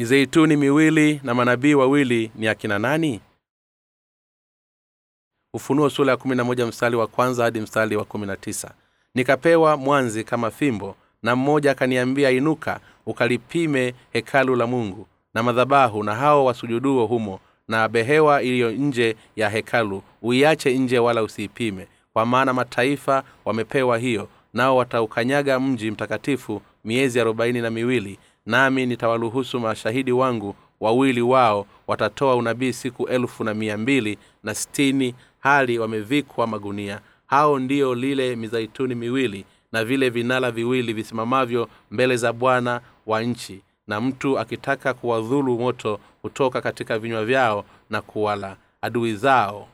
mizeituni miwili na manabii wawili ni akina nani? Ufunuo sura ya kumi na moja mstari wa kwanza hadi mstari wa kumi na tisa. Nikapewa mwanzi kama fimbo na mmoja akaniambia inuka ukalipime hekalu la mungu na madhabahu na hao wasujuduo humo na behewa iliyo nje ya hekalu uiache nje wala usiipime kwa maana mataifa wamepewa hiyo nao wataukanyaga mji mtakatifu miezi arobaini na miwili nami nitawaruhusu mashahidi wangu wawili wao watatoa unabii siku elfu na mia mbili na sitini hali wamevikwa magunia. Hao ndiyo lile mizaituni miwili na vile vinala viwili visimamavyo mbele za bwana wa nchi. Na mtu akitaka kuwadhulu moto hutoka katika vinywa vyao na kuwala adui zao.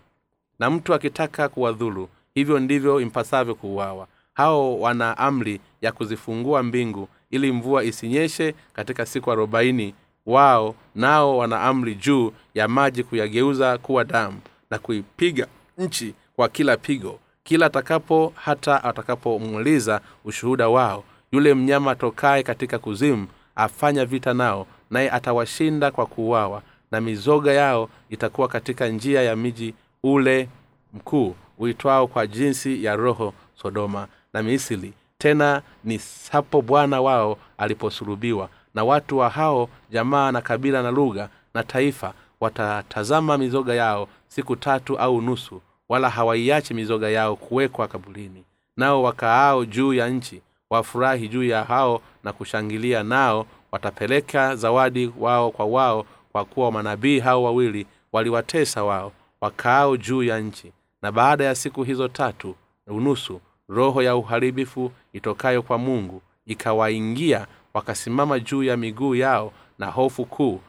Na mtu akitaka kuwadhulu hivyo ndivyo impasavyo kuuawa hao wana amri ya kuzifungua mbingu ili mvua isinyeshe katika siku arobaini. Wao nao wana amri juu ya maji kuyageuza kuwa damu na kuipiga nchi kwa kila pigo. Kila atakapo hata atakapomuuliza ushuhuda wao yule mnyama atokaye katika kuzimu afanya vita nao naye atawashinda kwa kuuawa na mizoga yao itakuwa katika njia ya miji ule mkuu uitwao kwa jinsi ya roho sodoma na misili tena ni hapo bwana wao aliposulubiwa. Na watu wa hao jamaa na kabila na lugha na taifa watatazama mizoga yao siku tatu au nusu wala hawaiachi mizoga yao kuwekwa kabulini nao wakaao juu ya nchi wafurahi juu ya hao na kushangilia nao watapeleka zawadi wao kwa wao kwa kuwa manabii hao wawili waliwatesa wao wakaao juu ya nchi. Na baada ya siku hizo tatu unusu roho ya uharibifu itokayo kwa mungu ikawaingia wakasimama juu ya miguu yao na hofu kuu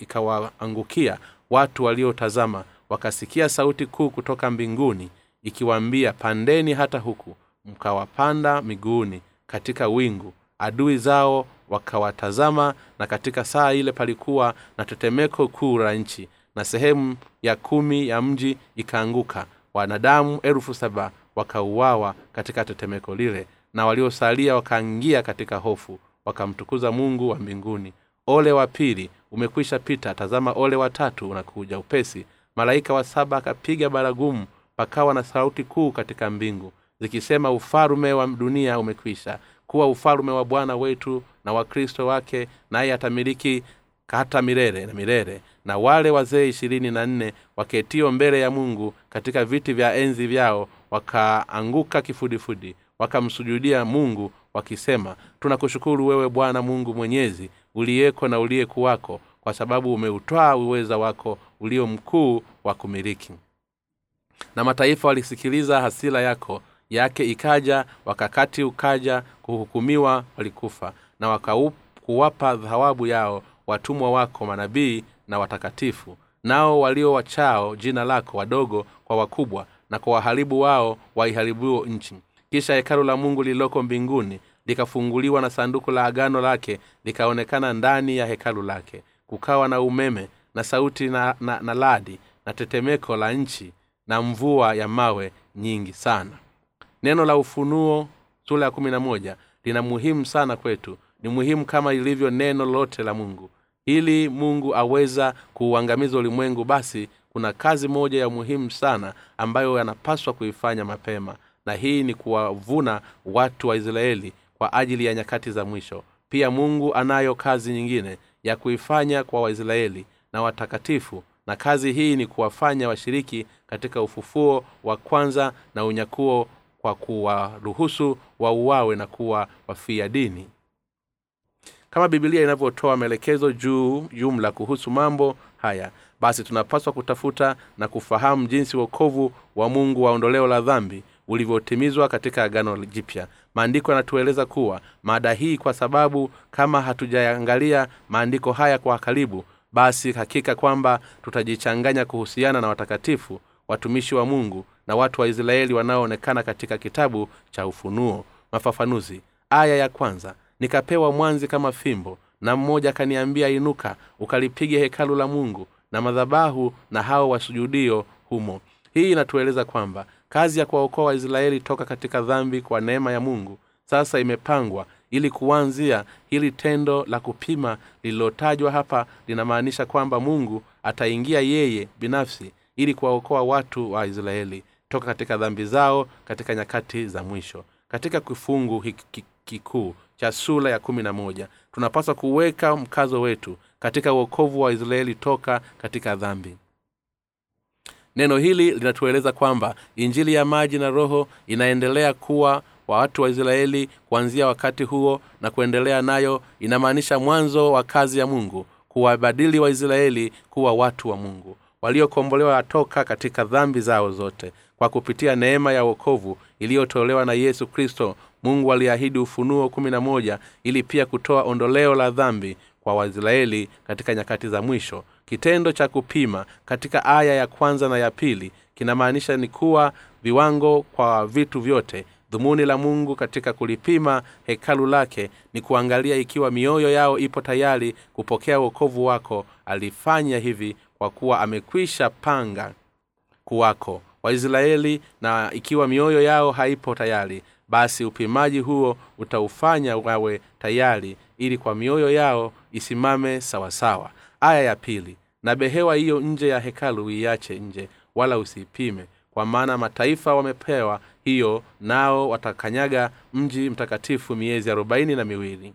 ikawaangukia watu waliotazama wakasikia sauti kuu kutoka mbinguni ikiwaambia pandeni hata huku mkawapanda miguuni katika wingu. Adui zao wakawatazama na katika saa ile palikuwa na tetemeko kuu la nchi na sehemu ya kumi ya mji ikaanguka. Wanadamu elfu saba wakauawa katika tetemeko lile na waliosalia wakaingia katika hofu wakamtukuza mungu wa mbinguni. Ole wa pili umekwisha pita tazama ole wa tatu unakuja upesi. Malaika wa saba akapiga baragumu pakawa na sauti kuu katika mbingu zikisema ufalume wa dunia umekwisha. Kuwa ufalume wa bwana wetu na wakristo wake naye atamiliki hata milele na milele. Na wale wazee ishirini na nne waketio mbele ya mungu katika viti vya enzi vyao wakaanguka kifudifudi wakamsujudia mungu wakisema tunakushukuru wewe bwana mungu mwenyezi uliyeko na uliyekuwako kwa sababu umeutwaa uweza wako ulio mkuu wa kumiliki. Na mataifa walisikiliza hasira yako yake ikaja wakakati ukaja kuhukumiwa walikufa na wakakuwapa thawabu yao watumwa wako manabii na watakatifu nao walio wachao jina lako wadogo kwa wakubwa na kwa waharibu wao waiharibuo nchi. Kisha hekalu la mungu lililoko mbinguni likafunguliwa na sanduku la agano lake likaonekana ndani ya hekalu lake. Kukawa na umeme na sauti na, na, na ladi na tetemeko la nchi na mvua ya mawe nyingi sana. Neno la ufunuo sura ya kumi na moja lina muhimu sana kwetu. Ni muhimu kama ilivyo neno lote la mungu. Ili mungu aweza kuuangamiza ulimwengu basi kuna kazi moja ya muhimu sana ambayo yanapaswa kuifanya mapema. Na hii ni kuwavuna watu wa israeli kwa ajili ya nyakati za mwisho. Pia mungu anayo kazi nyingine ya kuifanya kwa waisraeli na watakatifu. Na kazi hii ni kuwafanya washiriki katika ufufuo wa kwanza na unyakuo kwa kuwaruhusu wauawe na kuwa wafia dini. Kama bibilia inavyotoa maelekezo juu jumla kuhusu mambo haya basi tunapaswa kutafuta na kufahamu jinsi wokovu wa mungu wa ondoleo la dhambi ulivyotimizwa katika agano jipya. Maandiko yanatueleza kuwa mada hii kwa sababu kama hatujaangalia maandiko haya kwa karibu basi hakika kwamba tutajichanganya kuhusiana na watakatifu watumishi wa mungu na watu wa israeli wanaoonekana katika kitabu cha ufunuo. Mafafanuzi. Aya ya kwanza. Nikapewa mwanzi kama fimbo na mmoja akaniambia inuka ukalipige hekalu la mungu na madhabahu na hao wasujudio humo. Hii inatueleza kwamba kazi ya kuwaokoa waisraeli toka katika dhambi kwa neema ya mungu sasa imepangwa ili kuanzia hili tendo la kupima lililotajwa hapa linamaanisha kwamba mungu ataingia yeye binafsi ili kuwaokoa watu wa israeli toka katika dhambi zao katika nyakati za mwisho. Katika kifungu hiki kikuu cha sura ya kumi na moja tunapaswa kuweka mkazo wetu katika uokovu wa israeli toka katika dhambi. Neno hili linatueleza kwamba injili ya maji na roho inaendelea kuwa wa watu wa israeli kuanzia wakati huo na kuendelea nayo inamaanisha mwanzo wa kazi ya mungu kuwabadili waisraeli kuwa watu wa mungu waliokombolewa toka katika dhambi zao zote kwa kupitia neema ya wokovu iliyotolewa na yesu kristo mungu aliahidi ufunuo kumi na moja ili pia kutoa ondoleo la dhambi kwa waisraeli katika nyakati za mwisho. Kitendo cha kupima katika aya ya kwanza na ya pili kinamaanisha ni kuwa viwango kwa vitu vyote dhumuni la mungu katika kulipima hekalu lake ni kuangalia ikiwa mioyo yao ipo tayari kupokea uokovu wako. Alifanya hivi kwa kuwa amekwisha panga kuwako. Waisraeli na ikiwa mioyo yao haipo tayari basi upimaji huo utaufanya wawe tayari ili kwa mioyo yao isimame sawasawa. Aya ya pili na behewa hiyo nje ya hekalu uiache nje wala usiipime kwa maana mataifa wamepewa hiyo nao watakanyaga mji mtakatifu miezi arobaini na miwili.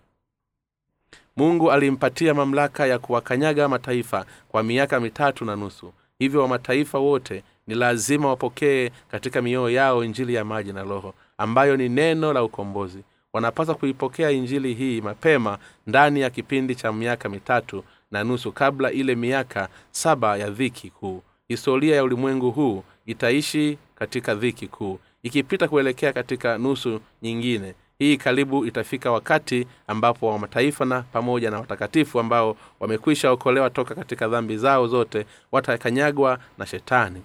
Mungu alimpatia mamlaka ya kuwakanyaga mataifa kwa miaka mitatu na nusu. Hivyo wa mataifa wote ni lazima wapokee katika mioyo yao injili ya maji na roho ambayo ni neno la ukombozi. Wanapaswa kuipokea injili hii mapema ndani ya kipindi cha miaka mitatu na nusu kabla ile miaka saba ya dhiki kuu. Historia ya ulimwengu huu itaishi katika dhiki kuu. Ikipita kuelekea katika nusu nyingine hii karibu itafika wakati ambapo wa mataifa na pamoja na watakatifu ambao wamekwisha okolewa toka katika dhambi zao zote watakanyagwa na shetani.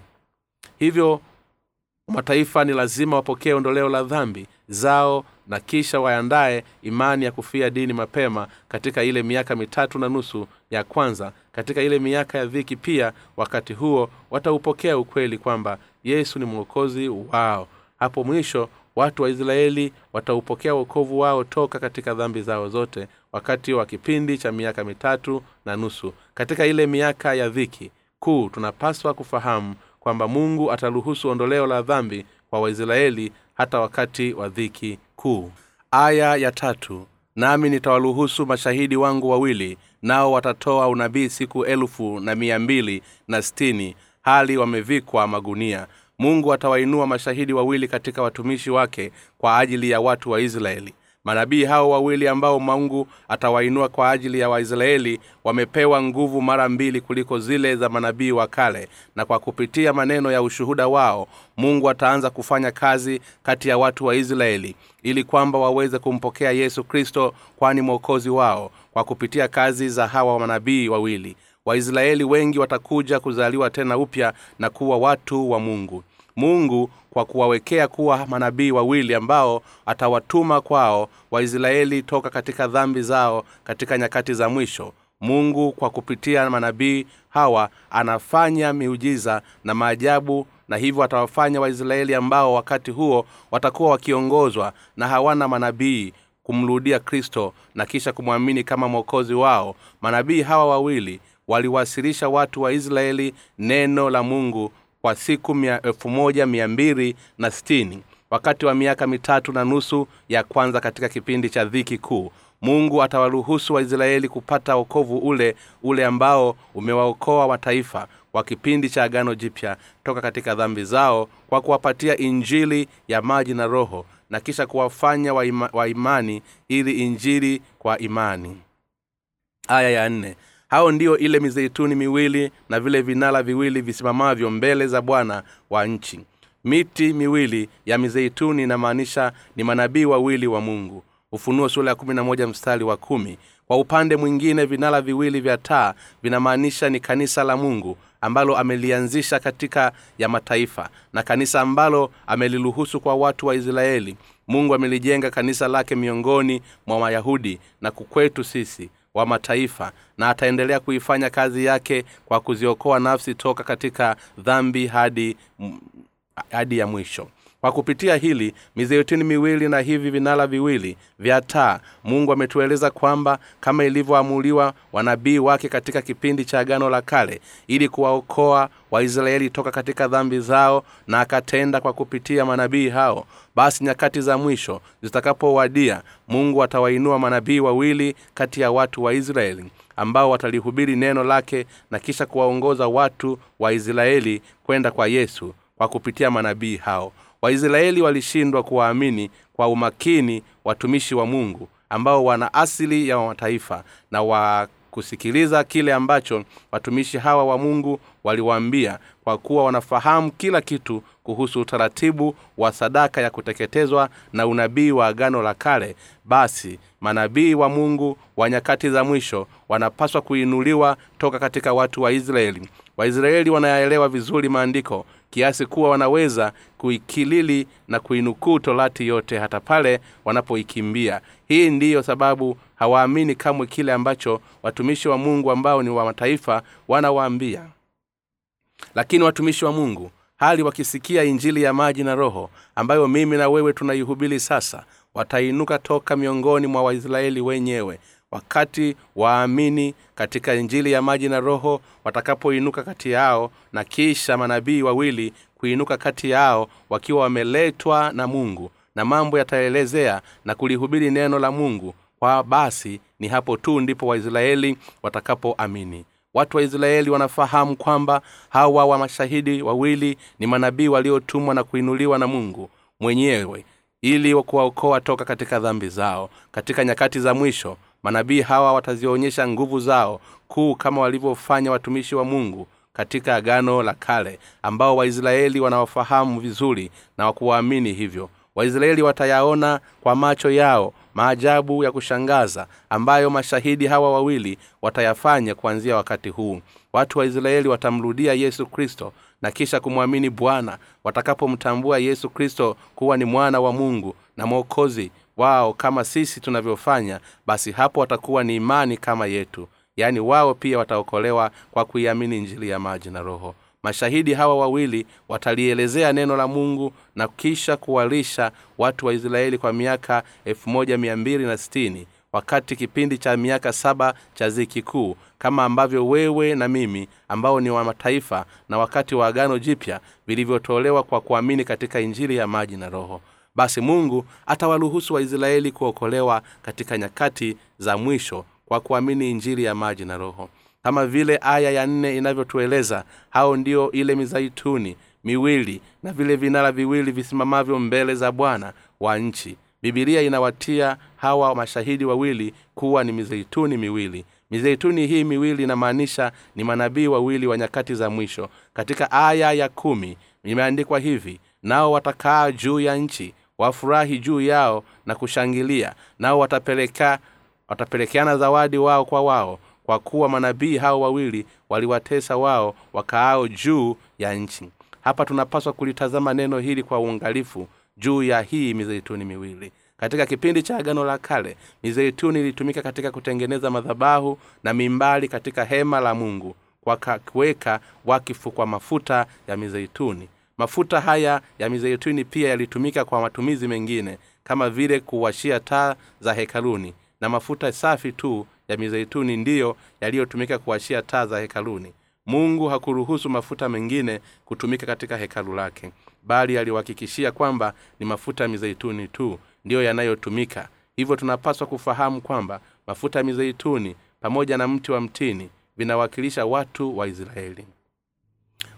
Hivyo mataifa ni lazima wapokee ondoleo la dhambi zao na kisha waandaye imani ya kufia dini mapema katika ile miaka mitatu na nusu ya kwanza. Katika ile miaka ya dhiki pia wakati huo wataupokea ukweli kwamba yesu ni mwokozi wao. Hapo mwisho watu wa israeli wataupokea wokovu wao toka katika dhambi zao zote wakati wa kipindi cha miaka mitatu na nusu. Katika ile miaka ya dhiki kuu tunapaswa kufahamu kwamba mungu ataruhusu ondoleo la dhambi kwa waisraeli hata wakati wa dhiki kuu. Aya ya tatu nami nitawaruhusu mashahidi wangu wawili nao watatoa unabii siku elfu na mia mbili na sitini hali wamevikwa magunia. Mungu atawainua mashahidi wawili katika watumishi wake kwa ajili ya watu wa israeli manabii hao wawili ambao mungu atawainua kwa ajili ya waisraeli wamepewa nguvu mara mbili kuliko zile za manabii wa kale. Na kwa kupitia maneno ya ushuhuda wao mungu ataanza kufanya kazi kati ya watu wa israeli ili kwamba waweze kumpokea yesu kristo kwani mwokozi wao kwa kupitia kazi za hawa manabii wawili. Waisraeli wengi watakuja kuzaliwa tena upya na kuwa watu wa mungu mungu kwa kuwawekea kuwa manabii wawili ambao atawatuma kwao waisraeli toka katika dhambi zao katika nyakati za mwisho. Mungu kwa kupitia manabii hawa anafanya miujiza na maajabu na hivyo atawafanya waisraeli ambao wakati huo watakuwa wakiongozwa na hawana manabii kumrudia kristo na kisha kumwamini kama mwokozi wao. Manabii hawa wawili waliwasilisha watu wa israeli neno la mungu kwa siku elfu moja mia mbili na sitini wakati wa miaka mitatu na nusu ya kwanza katika kipindi cha dhiki kuu. Mungu atawaruhusu waisraeli kupata wokovu ule ule ambao umewaokoa mataifa kwa kipindi cha agano jipya toka katika dhambi zao kwa kuwapatia injili ya maji na roho na kisha kuwafanya waima, waimani ili injili kwa imani. Aya ya nne hao ndio ile mizeituni miwili na vile vinala viwili visimamavyo mbele za bwana wa nchi. Miti miwili ya mizeituni inamaanisha ni manabii wawili wa mungu. Ufunuo sura ya kumi na moja mstari wa kumi. Kwa upande mwingine vinala viwili vya taa vinamaanisha ni kanisa la mungu ambalo amelianzisha katika ya mataifa na kanisa ambalo ameliruhusu kwa watu wa israeli. Mungu amelijenga kanisa lake miongoni mwa wayahudi na kukwetu sisi wa mataifa na ataendelea kuifanya kazi yake kwa kuziokoa nafsi toka katika dhambi hadi hadi ya mwisho kwa kupitia hili mizeituni miwili na hivi vinala viwili vya taa mungu ametueleza kwamba kama ilivyoamuliwa wanabii wake katika kipindi cha agano la kale ili kuwaokoa waisraeli toka katika dhambi zao na akatenda kwa kupitia manabii hao basi nyakati za mwisho zitakapowadia mungu atawainua manabii wawili kati ya watu wa israeli ambao watalihubiri neno lake na kisha kuwaongoza watu wa israeli kwenda kwa yesu kwa kupitia manabii hao waisraeli walishindwa kuwaamini kwa umakini watumishi wa mungu ambao wana asili ya mataifa na wa kusikiliza kile ambacho watumishi hawa wa mungu waliwaambia kwa kuwa wanafahamu kila kitu kuhusu utaratibu wa sadaka ya kuteketezwa na unabii wa agano la kale. Basi manabii wa mungu wa nyakati za mwisho wanapaswa kuinuliwa toka katika watu wa israeli waisraeli wanayaelewa vizuri maandiko kiasi kuwa wanaweza kuikilili na kuinukuu torati yote hata pale wanapoikimbia. Hii ndiyo sababu hawaamini kamwe kile ambacho watumishi wa mungu ambao ni wa mataifa wanawaambia. Lakini watumishi wa mungu hali wakisikia injili ya maji na roho ambayo mimi na wewe tunaihubiri sasa watainuka toka miongoni mwa waisraeli wenyewe wakati waamini katika injili ya maji na roho watakapoinuka kati yao na kisha manabii wawili kuinuka kati yao wakiwa wameletwa na mungu na mambo yataelezea na kulihubiri neno la mungu kwa basi ni hapo tu ndipo waisraeli watakapoamini. Watu wa israeli wanafahamu kwamba hawa wa mashahidi wawili ni manabii waliotumwa na kuinuliwa na mungu mwenyewe ili kuwaokoa toka katika dhambi zao. Katika nyakati za mwisho manabii hawa watazionyesha nguvu zao kuu kama walivyofanya watumishi wa mungu katika agano la kale ambao waisraeli wanawafahamu vizuri na wakuwaamini hivyo. Waisraeli watayaona kwa macho yao maajabu ya kushangaza ambayo mashahidi hawa wawili watayafanya kuanzia wakati huu. Watu wa israeli watamrudia yesu kristo na kisha kumwamini bwana watakapomtambua yesu kristo kuwa ni mwana wa mungu na mwokozi wao kama sisi tunavyofanya basi hapo watakuwa ni imani kama yetu. Yaani wao pia wataokolewa kwa kuiamini njili ya maji na roho. Mashahidi hawa wawili watalielezea neno la mungu na kisha kuwalisha watu wa israeli kwa miaka elfu moja mia mbili na sitini wakati kipindi cha miaka saba cha ziki kuu kama ambavyo wewe na mimi ambao ni wa mataifa na wakati wa agano jipya vilivyotolewa kwa kuamini katika injili ya maji na roho basi mungu atawaruhusu waisraeli kuokolewa katika nyakati za mwisho kwa kuamini injili ya maji na roho. Kama vile aya ya nne inavyotueleza hao ndio ile mizaituni miwili na vile vinara viwili visimamavyo mbele za bwana wa nchi. Bibilia inawatia hawa mashahidi wawili kuwa ni mizeituni miwili. Mizeituni hii miwili inamaanisha ni manabii wawili wa nyakati za mwisho. Katika aya ya kumi imeandikwa hivi nao watakaa juu ya nchi wafurahi juu yao na kushangilia. Nao watapeleka watapelekeana zawadi wao kwa wao kwa kuwa manabii hao wawili waliwatesa wao wakaao juu ya nchi. Hapa tunapaswa kulitazama neno hili kwa uangalifu juu ya hii mizeituni miwili. Katika kipindi cha agano la kale mizeituni ilitumika katika kutengeneza madhabahu na mimbali katika hema la mungu kwa kuweka wakifu kwa mafuta ya mizeituni mafuta haya ya mizeituni pia yalitumika kwa matumizi mengine kama vile kuwashia taa za hekaluni. Na mafuta safi tu ya mizeituni ndiyo yaliyotumika kuwashia taa za hekaluni. Mungu hakuruhusu mafuta mengine kutumika katika hekalu lake bali aliwahakikishia kwamba ni mafuta ya mizeituni tu ndiyo yanayotumika. Hivyo tunapaswa kufahamu kwamba mafuta ya mizeituni pamoja na mti wa mtini vinawakilisha watu wa israeli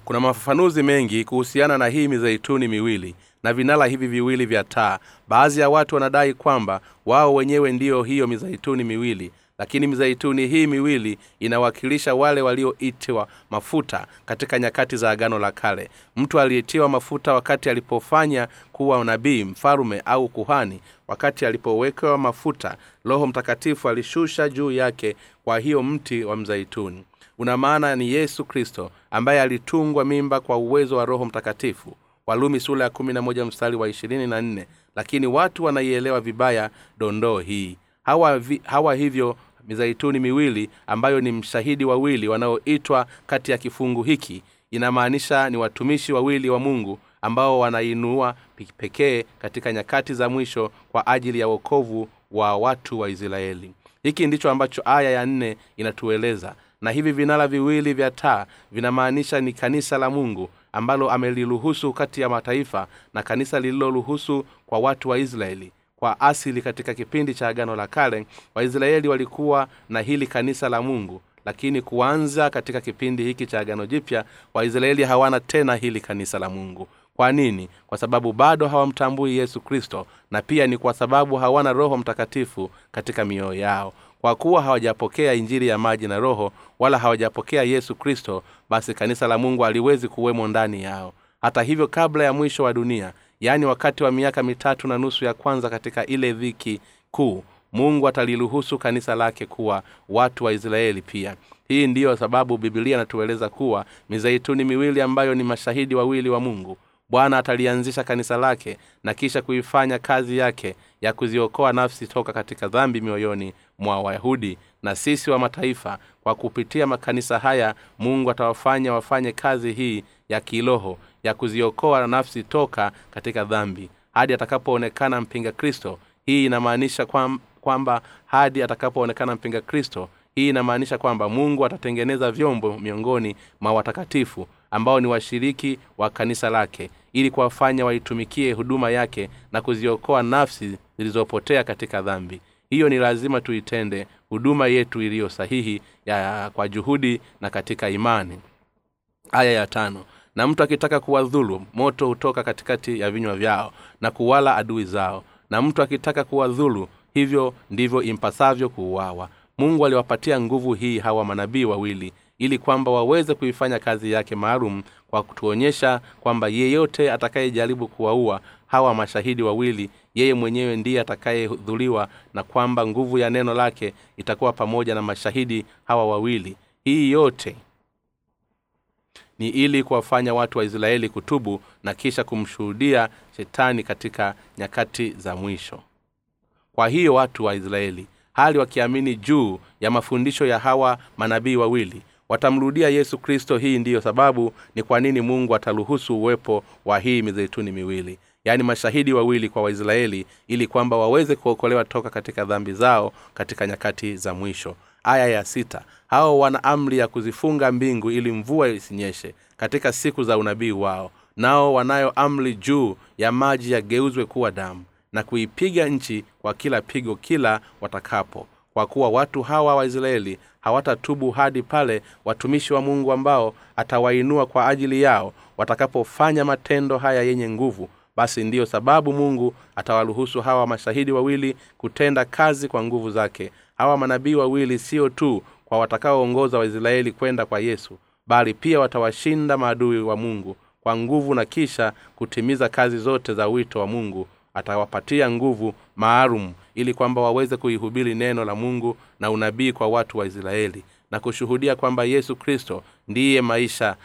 kuna mafafanuzi mengi kuhusiana na hii mizeituni miwili na vinala hivi viwili vya taa. Baadhi ya watu wanadai kwamba wao wenyewe ndiyo hiyo mizeituni miwili lakini mizeituni hii miwili inawakilisha wale walioitiwa mafuta katika nyakati za agano la kale. Mtu aliyetiwa mafuta wakati alipofanya kuwa nabii mfalume au kuhani wakati alipowekewa mafuta roho mtakatifu alishusha juu yake kwa hiyo mti wa mzeituni una maana ni yesu kristo ambaye alitungwa mimba kwa uwezo wa roho mtakatifu. Walumi sula ya kumi na moja mstari wa ishirini na nne. Lakini watu wanaielewa vibaya dondoo hii. Hawa, vi, hawa hivyo mizaituni miwili ambayo ni mshahidi wawili wanaoitwa kati ya kifungu hiki. Inamaanisha ni watumishi wawili wa mungu ambao wanainua pekee katika nyakati za mwisho kwa ajili ya wokovu wa watu wa israeli. Hiki ndicho ambacho aya ya nne inatueleza na hivi vinara viwili vya taa vinamaanisha ni kanisa la mungu ambalo ameliruhusu kati ya mataifa na kanisa lililoruhusu kwa watu wa israeli. Kwa asili katika kipindi cha agano la kale waisraeli walikuwa na hili kanisa la mungu. Lakini kuanza katika kipindi hiki cha agano jipya waisraeli hawana tena hili kanisa la mungu. Kwa nini? Kwa sababu bado hawamtambui yesu kristo na pia ni kwa sababu hawana roho mtakatifu katika mioyo yao kwa kuwa hawajapokea injili ya maji na roho wala hawajapokea yesu kristo basi kanisa la mungu aliwezi kuwemo ndani yao. Hata hivyo kabla ya mwisho wa dunia yaani wakati wa miaka mitatu na nusu ya kwanza katika ile dhiki kuu mungu ataliruhusu kanisa lake kuwa watu wa israeli pia. Hii ndiyo sababu bibilia inatueleza kuwa mizeituni miwili ambayo ni mashahidi wawili wa mungu bwana atalianzisha kanisa lake na kisha kuifanya kazi yake ya kuziokoa nafsi toka katika dhambi mioyoni mwa wayahudi na sisi wa mataifa. Kwa kupitia makanisa haya mungu atawafanya wafanye kazi hii ya kiroho ya kuziokoa nafsi toka katika dhambi. Hadi atakapoonekana mpinga kristo. Hii inamaanisha kwamba hadi atakapoonekana mpinga kristo hii inamaanisha kwamba mungu atatengeneza vyombo miongoni mwa watakatifu ambao ni washiriki wa kanisa lake ili kuwafanya waitumikie huduma yake na kuziokoa nafsi zilizopotea katika dhambi. Hiyo ni lazima tuitende huduma yetu iliyo sahihi ya kwa juhudi na katika imani. Aya ya tano. Na mtu akitaka kuwadhulu moto hutoka katikati ya vinywa vyao na kuwala adui zao. Na mtu akitaka kuwadhulu hivyo ndivyo impasavyo kuuawa. Mungu aliwapatia nguvu hii hawa manabii wawili ili kwamba waweze kuifanya kazi yake maalum kwa kutuonyesha kwamba yeyote atakayejaribu kuwaua hawa mashahidi wawili yeye mwenyewe ndiye atakayehudhuliwa na kwamba nguvu ya neno lake itakuwa pamoja na mashahidi hawa wawili. Hii yote ni ili kuwafanya watu wa israeli kutubu na kisha kumshuhudia shetani katika nyakati za mwisho. Kwa hiyo watu wa israeli hali wakiamini juu ya mafundisho ya hawa manabii wawili watamrudia yesu kristo. Hii ndiyo sababu ni kwa nini mungu ataruhusu uwepo wa hii mizeituni miwili yaani mashahidi wawili kwa waisraeli ili kwamba waweze kuokolewa toka katika dhambi zao katika nyakati za mwisho. Aya ya sita hao wana amri ya kuzifunga mbingu ili mvua isinyeshe katika siku za unabii wao nao wanayo amri juu ya maji yageuzwe kuwa damu na kuipiga nchi kwa kila pigo kila watakapo kwa kuwa watu hawa waisraeli hawatatubu hadi pale watumishi wa mungu ambao atawainua kwa ajili yao watakapofanya matendo haya yenye nguvu. Basi ndiyo sababu mungu atawaruhusu hawa mashahidi wawili kutenda kazi kwa nguvu zake. Hawa manabii wawili sio tu kwa watakaoongoza waisraeli kwenda kwa yesu bali pia watawashinda maadui wa mungu kwa nguvu na kisha kutimiza kazi zote za wito wa mungu atawapatia nguvu maalum ili kwamba waweze kuihubiri neno la mungu na unabii kwa watu wa israeli na kushuhudia kwamba yesu kristo ndiye maisha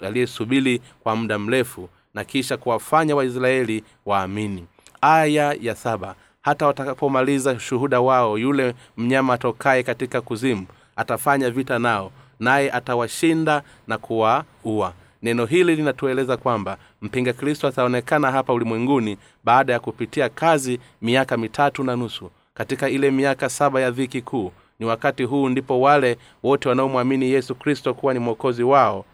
yaliyesubiri kwa muda mrefu na kisha kuwafanya waisraeli waamini. Aya ya saba hata watakapomaliza shuhuda wao yule mnyama atokaye katika kuzimu atafanya vita nao naye atawashinda na kuwaua neno hili linatueleza kwamba mpinga kristo ataonekana hapa ulimwenguni baada ya kupitia kazi miaka mitatu na nusu. Katika ile miaka saba ya dhiki kuu ni wakati huu ndipo wale wote wanaomwamini yesu kristo kuwa ni mwokozi wao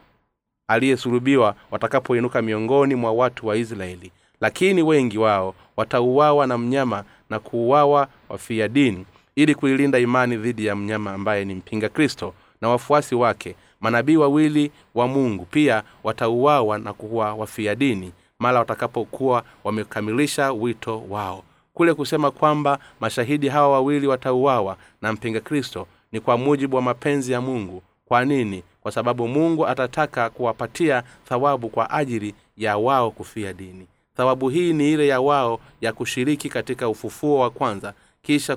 aliyesulubiwa watakapoinuka miongoni mwa watu wa israeli. Lakini wengi wao watauawa na mnyama na kuuawa wafia dini ili kuilinda imani dhidi ya mnyama ambaye ni mpinga kristo na wafuasi wake manabii wawili wa mungu. Pia watauawa na kuwa wafia dini mara watakapokuwa wamekamilisha wito wao. Kule kusema kwamba mashahidi hawa wawili watauawa na mpinga kristo ni kwa mujibu wa mapenzi ya mungu. Kwa nini? Kwa sababu mungu atataka kuwapatia thawabu kwa ajili ya wao kufia dini. Thawabu hii ni ile ya wao ya kushiriki katika ufufuo wa kwanza kisha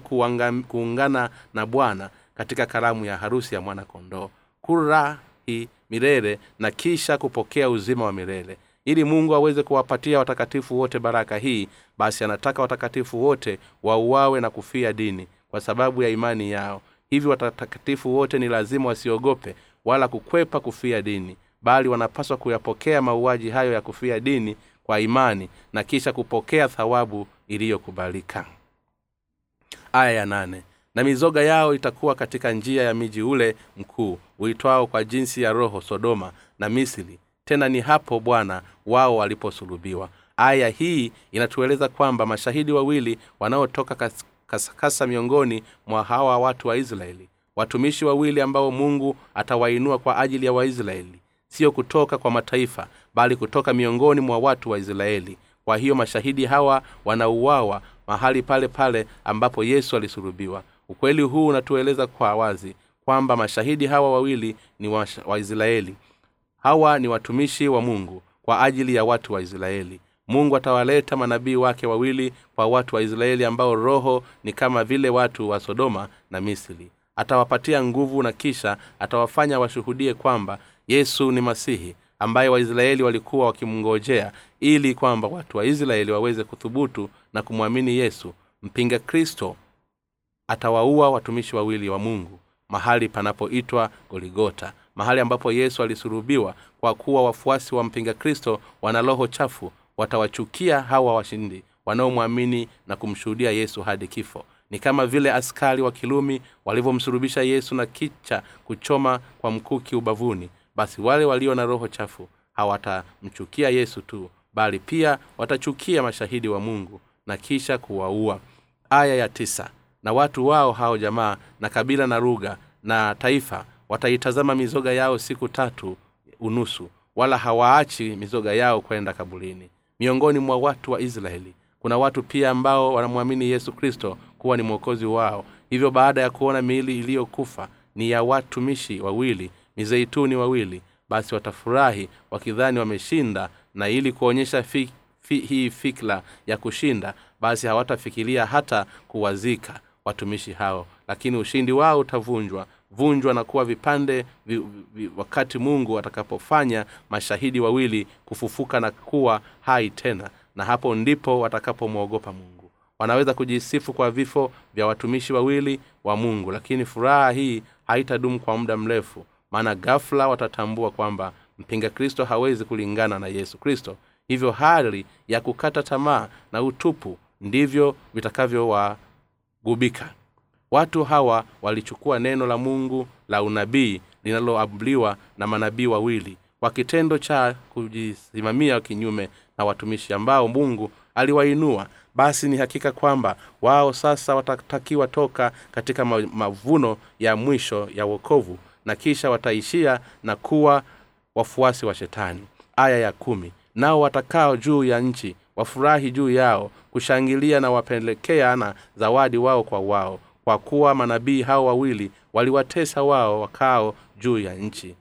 kuungana na bwana katika karamu ya harusi ya mwana kondoo kurahi milele na kisha kupokea uzima wa milele. Ili mungu aweze kuwapatia watakatifu wote baraka hii basi anataka watakatifu wote wauawe na kufia dini kwa sababu ya imani yao. Hivyo watakatifu wote ni lazima wasiogope wala kukwepa kufia dini bali wanapaswa kuyapokea mauaji hayo ya kufia dini kwa imani na kisha kupokea thawabu iliyokubalika. Aya ya nane na mizoga yao itakuwa katika njia ya miji ule mkuu uitwao kwa jinsi ya roho sodoma na misri. Tena ni hapo bwana wao waliposulubiwa aya hii inatueleza kwamba mashahidi wawili wanaotoka kas- kasakasa miongoni mwa hawa watu wa israeli. Watumishi wawili ambao mungu atawainua kwa ajili ya waisraeli. Sio kutoka kwa mataifa bali kutoka miongoni mwa watu wa israeli. Kwa hiyo mashahidi hawa wanauawa mahali pale pale ambapo yesu alisulubiwa ukweli huu unatueleza kwa wazi kwamba mashahidi hawa wawili ni waisraeli hawa ni watumishi wa mungu kwa ajili ya watu wa israeli. Mungu atawaleta manabii wake wawili kwa watu wa israeli ambao roho ni kama vile watu wa sodoma na misri. Atawapatia nguvu na kisha atawafanya washuhudie kwamba yesu ni masihi ambaye waisraeli walikuwa wakimngojea ili kwamba watu wa israeli waweze kuthubutu na kumwamini yesu. Mpinga kristo atawaua watumishi wawili wa mungu mahali panapoitwa goligota mahali ambapo yesu alisurubiwa kwa kuwa wafuasi wa mpinga kristo wana roho chafu watawachukia hawa washindi wanaomwamini na kumshuhudia yesu hadi kifo. Ni kama vile askari wa kilumi walivyomsurubisha yesu na kicha kuchoma kwa mkuki ubavuni basi wale walio na roho chafu hawatamchukia yesu tu bali pia watachukia mashahidi wa mungu na kisha kuwaua. Aya ya tisa na watu wao hao jamaa na kabila na lugha na taifa wataitazama mizoga yao siku tatu unusu wala hawaachi mizoga yao kwenda kabulini. Miongoni mwa watu wa israeli kuna watu pia ambao wanamwamini yesu kristo kuwa ni mwokozi wao. Hivyo baada ya kuona miili iliyokufa ni ya watumishi wawili mizeituni wawili basi watafurahi wakidhani wameshinda na ili kuonyesha fi, fi, hii fikra ya kushinda basi hawatafikiria hata kuwazika watumishi hao. Lakini ushindi wao utavunjwa. Vunjwa na kuwa vipande vi, vi, wakati mungu atakapofanya mashahidi wawili kufufuka na kuwa hai tena. Na hapo ndipo watakapomwogopa mungu. Wanaweza kujisifu kwa vifo vya watumishi wawili wa mungu. Lakini furaha hii haitadumu kwa muda mrefu. Maana gafla watatambua kwamba mpinga kristo hawezi kulingana na yesu kristo. Hivyo hali ya kukata tamaa na utupu ndivyo vitakavyowagubika watu hawa walichukua neno la mungu la unabii linaloabuliwa na manabii wawili kwa kitendo cha kujisimamia kinyume na watumishi ambao mungu aliwainua. Basi ni hakika kwamba wao sasa watatakiwa toka katika mavuno ya mwisho ya wokovu na kisha wataishia na kuwa wafuasi wa shetani. Aya ya kumi nao watakao juu ya nchi wafurahi juu yao kushangilia na wapelekeana zawadi wao kwa wao kwa kuwa manabii hao wawili waliwatesa wao wakao juu ya nchi.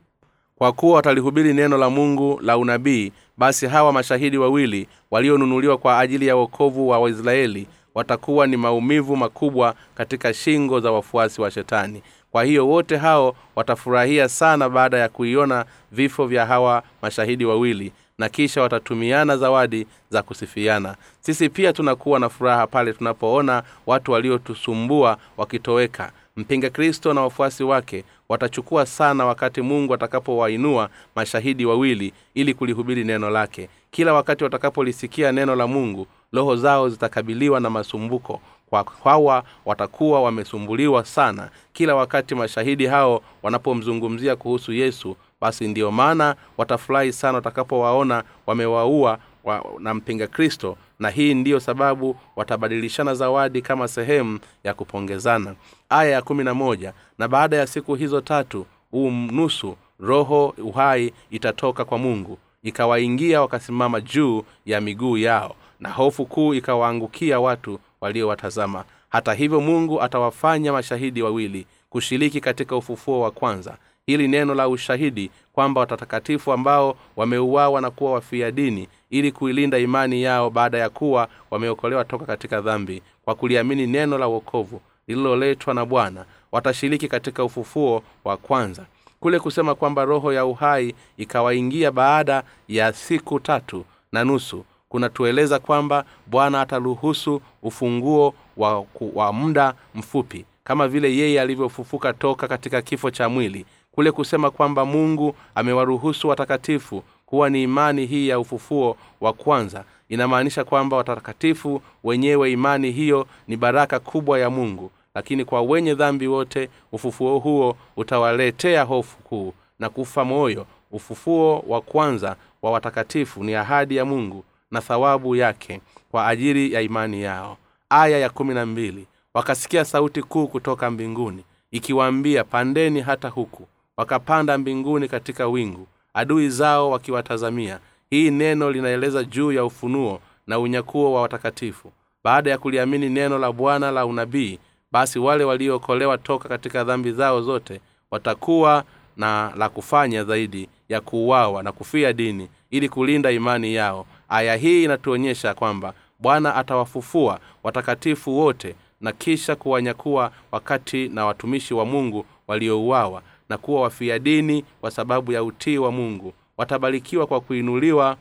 Kwa kuwa watalihubiri neno la mungu la unabii basi hawa mashahidi wawili walionunuliwa kwa ajili ya wokovu wa waisraeli watakuwa ni maumivu makubwa katika shingo za wafuasi wa shetani. Kwa hiyo wote hao watafurahia sana baada ya kuiona vifo vya hawa mashahidi wawili na kisha watatumiana zawadi za kusifiana. Sisi pia tunakuwa na furaha pale tunapoona watu waliotusumbua wakitoweka. Mpinga kristo na wafuasi wake watachukua sana wakati mungu atakapowainua mashahidi wawili ili kulihubiri neno lake. Kila wakati watakapolisikia neno la mungu roho zao zitakabiliwa na masumbuko. Kwa hawa watakuwa wamesumbuliwa sana. Kila wakati mashahidi hao wanapomzungumzia kuhusu yesu basi ndiyo maana watafurahi sana watakapowaona wamewaua wa, na mpinga kristo. Na hii ndiyo sababu watabadilishana zawadi kama sehemu ya kupongezana. Aya ya kumi na moja na baada ya siku hizo tatu unusu roho uhai itatoka kwa mungu ikawaingia wakasimama juu ya miguu yao na hofu kuu ikawaangukia watu waliowatazama. Hata hivyo mungu atawafanya mashahidi wawili kushiriki katika ufufuo wa kwanza hili neno la ushahidi kwamba watatakatifu ambao wameuawa na kuwa wafia dini ili kuilinda imani yao baada ya kuwa wameokolewa toka katika dhambi. Kwa kuliamini neno la uokovu lililoletwa na bwana watashiriki katika ufufuo wa kwanza. Kule kusema kwamba roho ya uhai ikawaingia baada ya siku tatu na nusu kunatueleza kwamba bwana ataruhusu ufunguo wa, wa muda mfupi kama vile yeye alivyofufuka toka katika kifo cha mwili kule kusema kwamba mungu amewaruhusu watakatifu kuwa ni imani hii ya ufufuo wa kwanza. Inamaanisha kwamba watakatifu wenyewe imani hiyo ni baraka kubwa ya mungu lakini kwa wenye dhambi wote ufufuo huo utawaletea hofu kuu na kufa moyo. Ufufuo wa kwanza wa watakatifu ni ahadi ya mungu na thawabu yake kwa ajili ya imani yao. Aya ya kumi na mbili. Wakasikia sauti kuu kutoka mbinguni ikiwaambia pandeni hata huku wakapanda mbinguni katika wingu adui zao wakiwatazamia. Hii neno linaeleza juu ya ufunuo na unyakuo wa watakatifu. Baada ya kuliamini neno la bwana la unabii basi wale waliookolewa toka katika dhambi zao zote watakuwa na la kufanya zaidi ya kuuawa na kufia dini ili kulinda imani yao. Aya hii inatuonyesha kwamba bwana atawafufua watakatifu wote na kisha kuwanyakua wakati na watumishi wa mungu waliouawa na kuwa wafia dini kwa sababu ya utii wa mungu. Watabarikiwa kwa kuinuliwa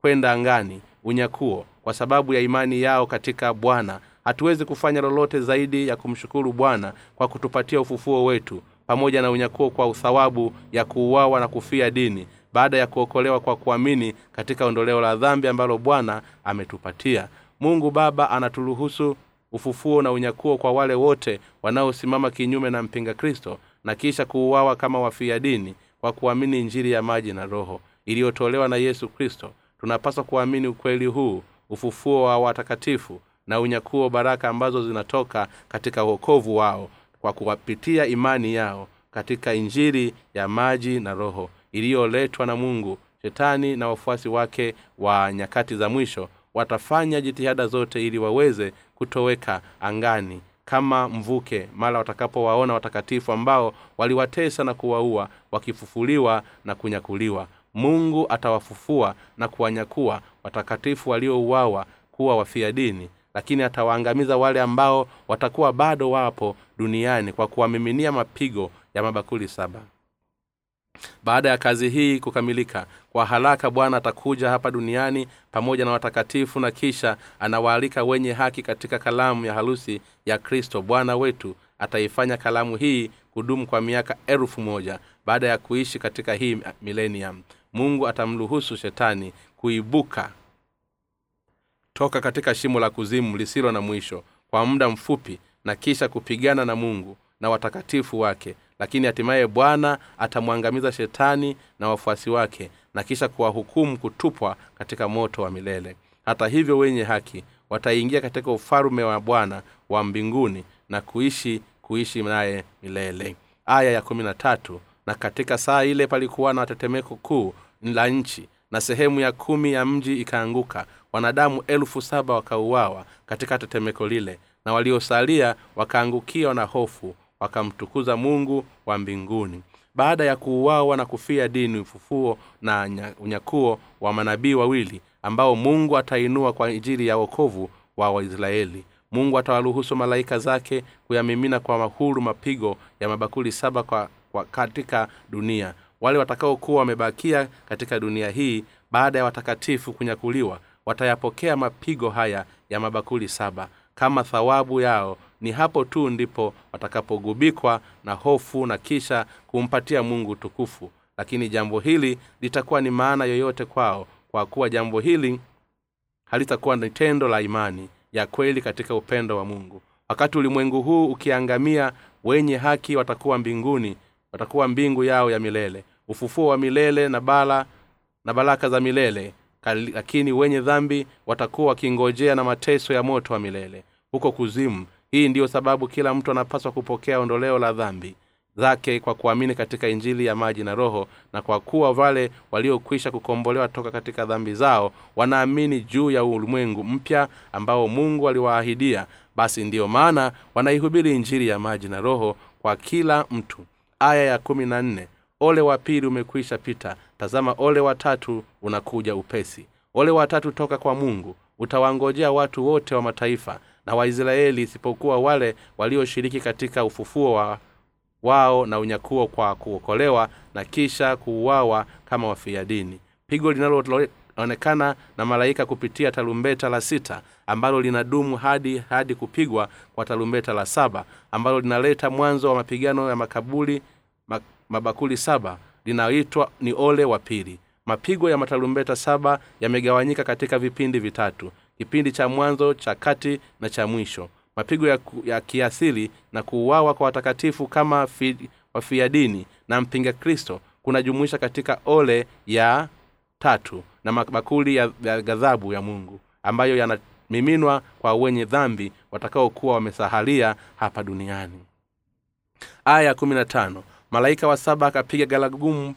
kwenda angani unyakuo kwa sababu ya imani yao katika bwana. Hatuwezi kufanya lolote zaidi ya kumshukuru bwana kwa kutupatia ufufuo wetu pamoja na unyakuo kwa uthawabu ya kuuawa na kufia dini baada ya kuokolewa kwa kuamini katika ondoleo la dhambi ambalo bwana ametupatia. Mungu baba anaturuhusu ufufuo na unyakuo kwa wale wote wanaosimama kinyume na mpinga kristo na kisha kuuawa kama wafia dini kwa kuamini injili ya maji na roho iliyotolewa na yesu kristo. Tunapaswa kuamini ukweli huu ufufuo wa watakatifu na unyakuo baraka ambazo zinatoka katika uokovu wao kwa kuwapitia imani yao katika injili ya maji na roho iliyoletwa na mungu. Shetani na wafuasi wake wa nyakati za mwisho watafanya jitihada zote ili waweze kutoweka angani kama mvuke mara watakapowaona watakatifu ambao waliwatesa na kuwaua wakifufuliwa na kunyakuliwa. Mungu atawafufua na kuwanyakua watakatifu waliouawa kuwa wafia dini lakini atawaangamiza wale ambao watakuwa bado wapo duniani kwa kuwamiminia mapigo ya mabakuli saba baada ya kazi hii kukamilika kwa haraka bwana atakuja hapa duniani pamoja na watakatifu na kisha anawaalika wenye haki katika kalamu ya harusi ya kristo. Bwana wetu ataifanya kalamu hii kudumu kwa miaka elfu moja baada ya kuishi katika hii milenium mungu atamruhusu shetani kuibuka toka katika shimo la kuzimu lisilo na mwisho kwa muda mfupi na kisha kupigana na mungu na watakatifu wake lakini hatimaye bwana atamwangamiza shetani na wafuasi wake na kisha kuwahukumu kutupwa katika moto wa milele. Hata hivyo wenye haki wataingia katika ufalume wa bwana wa mbinguni na kuishi kuishi naye milele. Aya ya kumi na tatu. Na katika saa ile palikuwa na tetemeko kuu la nchi na sehemu ya kumi ya mji ikaanguka. Wanadamu elfu saba wakauawa katika tetemeko lile na waliosalia wakaangukiwa na hofu wakamtukuza mungu wa mbinguni. Baada ya kuuawa na kufia dini ufufuo na unyakuo wa manabii wawili ambao mungu atainua kwa ajili ya wokovu wa waisraeli. Mungu atawaruhusu malaika zake kuyamimina kwa mahuru mapigo ya mabakuli saba kwa, kwa katika dunia. Wale watakaokuwa wamebakia katika dunia hii baada ya watakatifu kunyakuliwa watayapokea mapigo haya ya mabakuli saba. Kama thawabu yao ni hapo tu ndipo watakapogubikwa na hofu na kisha kumpatia mungu tukufu lakini jambo hili litakuwa ni maana yoyote kwao kwa kuwa jambo hili halitakuwa ni tendo la imani ya kweli katika upendo wa mungu. Wakati ulimwengu huu ukiangamia wenye haki watakuwa mbinguni watakuwa mbingu yao ya milele. Ufufuo wa milele na bala na baraka za milele lakini wenye dhambi watakuwa wakingojea na mateso ya moto wa milele. Huko kuzimu hii ndiyo sababu kila mtu anapaswa kupokea ondoleo la dhambi zake kwa kuamini katika injili ya maji na roho na kwa kuwa wale waliokwisha kukombolewa toka katika dhambi zao wanaamini juu ya ulimwengu mpya ambao mungu aliwaahidia basi ndiyo maana wanaihubiri injili ya maji na roho kwa kila mtu. Aya ya kumi na nne ole wa pili umekwisha pita tazama ole watatu unakuja upesi. Ole watatu toka kwa mungu utawangojea watu wote wa mataifa na waisraeli isipokuwa wale walioshiriki katika ufufuo wa wao na unyakuo kwa kuokolewa na kisha kuuawa kama wafia dini. Pigo linaloonekana na malaika kupitia tarumbeta la sita ambalo linadumu hadi hadi kupigwa kwa tarumbeta la saba ambalo linaleta mwanzo wa mapigano ya makabuli mabakuli saba linaitwa ni ole wa pili. Mapigo ya matarumbeta saba yamegawanyika katika vipindi vitatu kipindi cha mwanzo cha kati na cha mwisho. Mapigo ya, ya kiasili na kuuawa kwa watakatifu kama fi, wafia dini na mpinga kristo kunajumuisha katika ole ya tatu na mabakuli ya, ya ghadhabu ya mungu ambayo yanamiminwa kwa wenye dhambi watakaokuwa wamesahalia hapa duniani. Aya kumi na tano. Malaika wa saba akapiga galagumu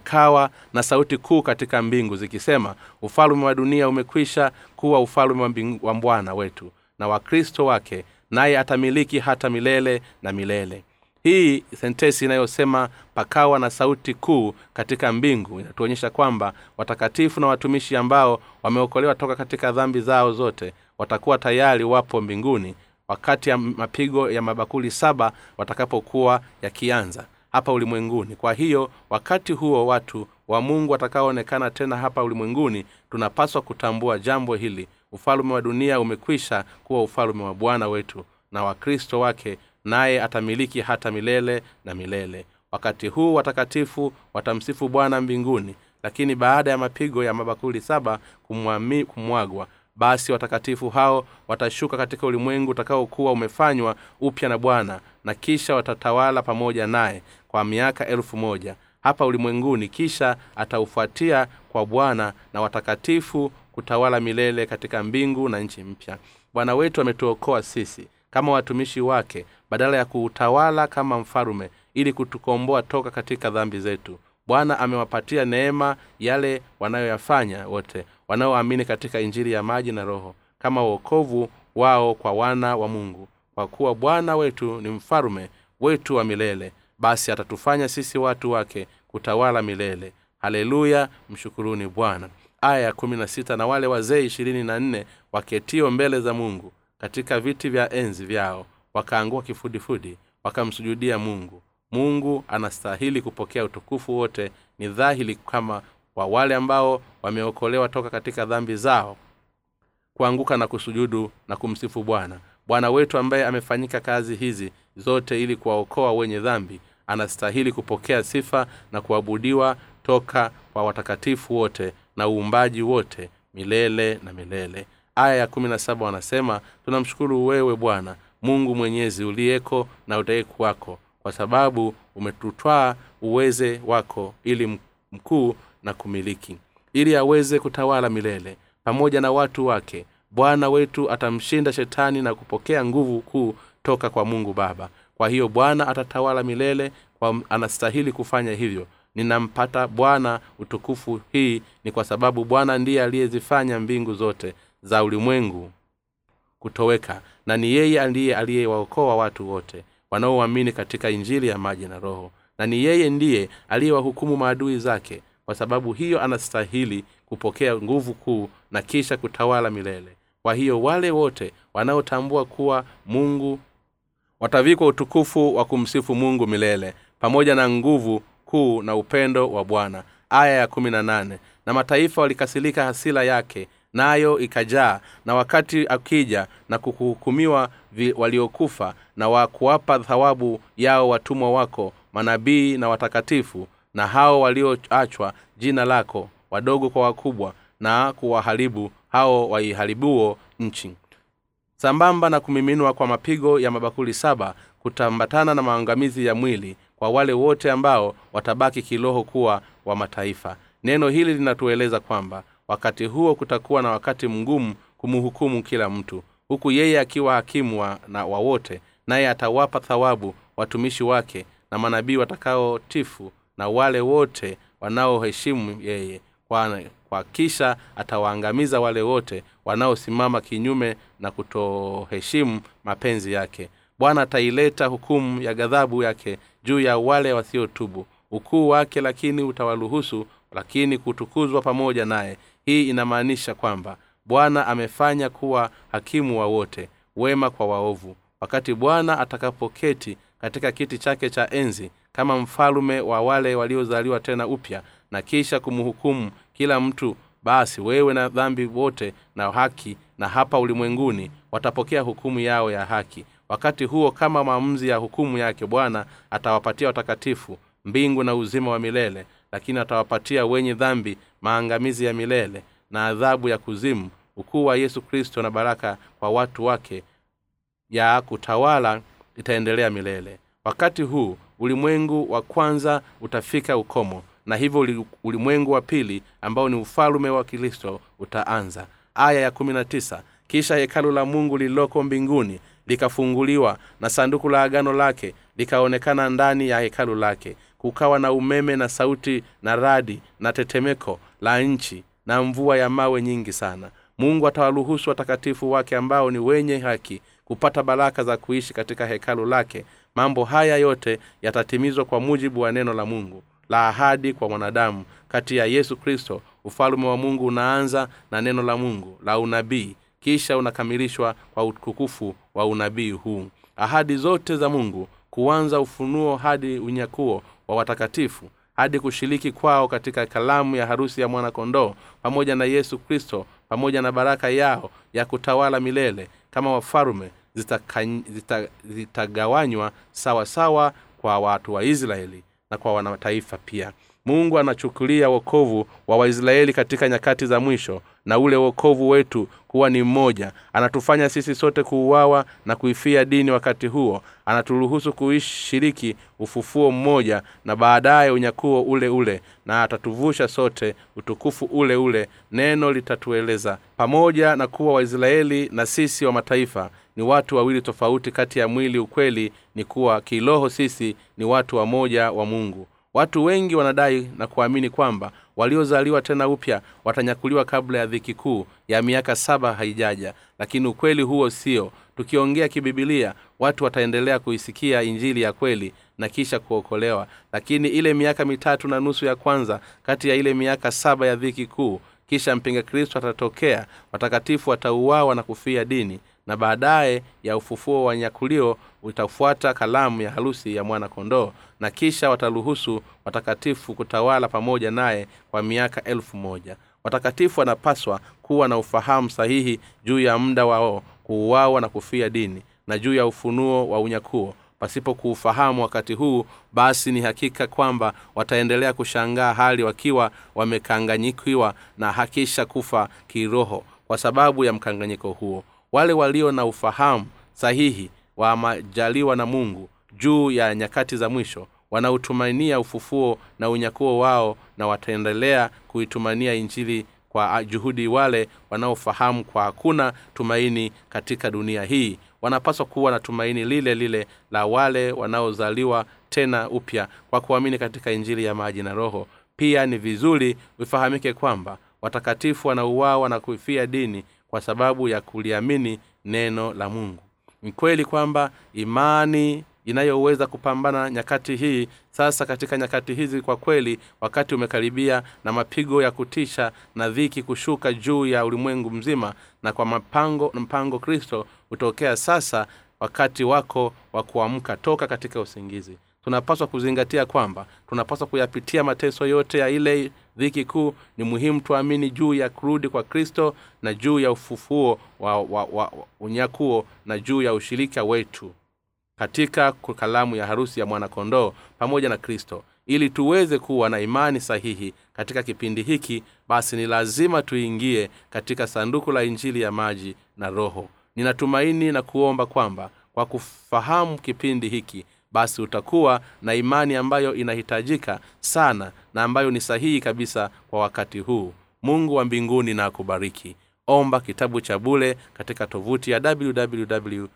pakawa na sauti kuu katika mbingu zikisema ufalume wa dunia umekwisha kuwa mbingu- wa bwana wetu na wakristo wake naye atamiliki hata milele na milele. Hii sentesi inayosema pakawa na sauti kuu katika mbingu inatuonyesha kwamba watakatifu na watumishi ambao wameokolewa toka katika dhambi zao zote watakuwa tayari wapo mbinguni wakati ya mapigo ya mabakuli saba watakapokuwa yakianza hapa ulimwenguni. Kwa hiyo wakati huo watu wa mungu watakaoonekana tena hapa ulimwenguni tunapaswa kutambua jambo hili. Ufalume wa dunia umekwisha kuwa ufalume wa bwana wetu na wakristo wake naye atamiliki hata milele na milele. Wakati huu watakatifu watamsifu bwana mbinguni lakini baada ya mapigo ya mabakuli saba kumwami- kumwagwa basi watakatifu hao watashuka katika ulimwengu utakaokuwa umefanywa upya na bwana na kisha watatawala pamoja naye kwa miaka elfu moja hapa ulimwenguni. Kisha ataufuatia kwa bwana na watakatifu kutawala milele katika mbingu na nchi mpya. Bwana wetu ametuokoa sisi kama watumishi wake badala ya kuutawala kama mfalume ili kutukomboa toka katika dhambi zetu. Bwana amewapatia neema yale wanayoyafanya wote wanaoamini katika injili ya maji na roho kama uokovu wao kwa wana wa mungu kwa kuwa bwana wetu ni mfalume wetu wa milele basi atatufanya sisi watu wake kutawala milele. Haleluya mshukuruni bwana. Aya ya kumi na sita na wale wazee ishirini na nne waketio mbele za mungu katika viti vya enzi vyao wakaangua kifudifudi wakamsujudia mungu. Mungu anastahili kupokea utukufu wote. Ni dhahiri kama wa wale ambao wameokolewa toka katika dhambi zao kuanguka na kusujudu na kumsifu bwana bwana wetu ambaye amefanyika kazi hizi zote ili kuwaokoa wenye dhambi anastahili kupokea sifa na kuabudiwa toka kwa watakatifu wote na uumbaji wote milele na milele. Aya ya kumi na saba wanasema tunamshukuru wewe bwana mungu mwenyezi uliyeko na utayekuwako kwa sababu umetutwaa uweze wako ili mkuu na kumiliki ili aweze kutawala milele pamoja na watu wake bwana wetu atamshinda shetani na kupokea nguvu kuu toka kwa mungu baba. Kwa hiyo bwana atatawala milele kwa anastahili kufanya hivyo. Ninampata bwana utukufu hii ni kwa sababu bwana ndiye aliyezifanya mbingu zote za ulimwengu kutoweka na ni yeye ndiye aliyewaokoa watu wote wanaoamini katika injili ya maji na roho. Na ni yeye ndiye aliyewahukumu maadui zake kwa sababu hiyo anastahili kupokea nguvu kuu na kisha kutawala milele kwa hiyo wale wote wanaotambua kuwa mungu watavikwa utukufu wa kumsifu mungu milele pamoja na nguvu kuu na upendo wa bwana. Aya ya kumi na nane. Na mataifa walikasilika hasila yake nayo na ikajaa na wakati akija na kuhukumiwa waliokufa na wa kuwapa thawabu yao watumwa wako manabii na watakatifu na hao walioachwa jina lako wadogo kwa wakubwa na kuwaharibu hao waiharibuo nchi. Sambamba na kumiminwa kwa mapigo ya mabakuli saba kutambatana na maangamizi ya mwili kwa wale wote ambao watabaki kiroho kuwa wa mataifa. Neno hili linatueleza kwamba wakati huo kutakuwa na wakati mgumu kumhukumu kila mtu huku yeye akiwa hakimu wa, na wawote naye atawapa thawabu watumishi wake na manabii watakaotifu na wale wote wanaoheshimu yeye kwa, kwa kisha atawaangamiza wale wote wanaosimama kinyume na kutoheshimu mapenzi yake. Bwana ataileta hukumu ya ghadhabu yake juu ya wale wasiotubu. Ukuu wake lakini utawaruhusu lakini kutukuzwa pamoja naye. Hii inamaanisha kwamba bwana amefanya kuwa hakimu wa wote wema kwa waovu. Wakati bwana atakapoketi katika kiti chake cha enzi kama mfalume wa wale waliozaliwa tena upya na kisha kumhukumu kila mtu basi wewe na dhambi wote na haki na hapa ulimwenguni watapokea hukumu yao ya haki. Wakati huo kama maamuzi ya hukumu yake bwana atawapatia watakatifu mbingu na uzima wa milele lakini atawapatia wenye dhambi maangamizi ya milele na adhabu ya kuzimu ukuu wa yesu kristo na baraka kwa watu wake ya kutawala itaendelea milele. Wakati huu ulimwengu wa kwanza utafika ukomo na hivyo ulimwengu wa pili ambao ni ufalume wa kristo utaanza. Aya ya kumi na tisa kisha hekalu la mungu lililoko mbinguni likafunguliwa na sanduku la agano lake likaonekana ndani ya hekalu lake. Kukawa na umeme na sauti na radi na tetemeko la nchi na mvua ya mawe nyingi sana. Mungu atawaruhusu watakatifu wake ambao ni wenye haki kupata baraka za kuishi katika hekalu lake. Mambo haya yote yatatimizwa kwa mujibu wa neno la mungu la ahadi kwa mwanadamu. Kati ya yesu kristo ufalume wa mungu unaanza na neno la mungu la unabii. Kisha unakamilishwa kwa utukufu wa unabii huu. Ahadi zote za mungu kuanza ufunuo hadi unyakuo wa watakatifu hadi kushiriki kwao katika kalamu ya harusi ya mwanakondoo pamoja na yesu kristo pamoja na baraka yao ya kutawala milele kama wafalume zitagawanywa zita, zita sawa kwa watu wa israeli na kwa wanataifa pia mungu anachukulia wokovu wa waisraeli katika nyakati za mwisho na ule wokovu wetu kuwa ni mmoja. Anatufanya sisi sote kuuawa na kuifia dini wakati huo. Anaturuhusu kuishiriki ufufuo mmoja na baadaye unyakuo ule ule na atatuvusha sote utukufu ule ule neno litatueleza. Pamoja na kuwa waisraeli na sisi wa mataifa ni watu wawili tofauti kati ya mwili ukweli ni kuwa kiroho sisi ni watu wamoja wa mungu watu wengi wanadai na kuamini kwamba waliozaliwa tena upya watanyakuliwa kabla ya dhiki kuu ya miaka saba haijaja. Lakini ukweli huo sio. Tukiongea kibibilia watu wataendelea kuisikia injili ya kweli na kisha kuokolewa. Lakini ile miaka mitatu na nusu ya kwanza kati ya ile miaka saba ya dhiki kuu kisha mpinga kristo atatokea watakatifu watauawa na kufia dini na baadaye ya ufufuo wa nyakulio utafuata kalamu ya harusi ya mwana kondoo na kisha wataruhusu watakatifu kutawala pamoja naye kwa miaka elfu moja. Watakatifu wanapaswa kuwa na ufahamu sahihi juu ya muda wao kuuawa na kufia dini na juu ya ufunuo wa unyakuo. Pasipo kuufahamu wakati huu basi ni hakika kwamba wataendelea kushangaa hali wakiwa wamekanganyikiwa na hakisha kufa kiroho kwa sababu ya mkanganyiko huo. Wale walio na ufahamu sahihi wamajaliwa na mungu juu ya nyakati za mwisho wanaotumainia ufufuo na unyakuo wao na wataendelea kuitumania injili kwa juhudi wale wanaofahamu kwa hakuna tumaini katika dunia hii. Wanapaswa kuwa na tumaini lile lile la wale wanaozaliwa tena upya kwa kuamini katika injili ya maji na roho. Pia ni vizuri vifahamike kwamba watakatifu wanauawa na kuifia dini kwa sababu ya kuliamini neno la mungu. Ni kweli kwamba imani inayoweza kupambana nyakati hii. Sasa katika nyakati hizi kwa kweli wakati umekaribia na mapigo ya kutisha na dhiki kushuka juu ya ulimwengu mzima na kwa mapango mpango kristo hutokea sasa wakati wako wa kuamka. Toka katika usingizi. Tunapaswa kuzingatia kwamba tunapaswa kuyapitia mateso yote ya ile dhiki kuu. Ni muhimu tuamini juu ya kurudi kwa kristo na juu ya ufufuo wa, wa, wa, wa unyakuo na juu ya ushirika wetu katika kalamu ya harusi ya mwanakondoo pamoja na kristo. Ili tuweze kuwa na imani sahihi katika kipindi hiki basi ni lazima tuingie katika sanduku la injili ya maji na roho. Ninatumaini na kuomba kwamba kwa kufahamu kipindi hiki basi utakuwa na imani ambayo inahitajika sana na ambayo ni sahihi kabisa kwa wakati huu. Mungu wa mbinguni na akubariki. Omba kitabu cha bule katika tovuti ya www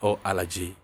or allergy.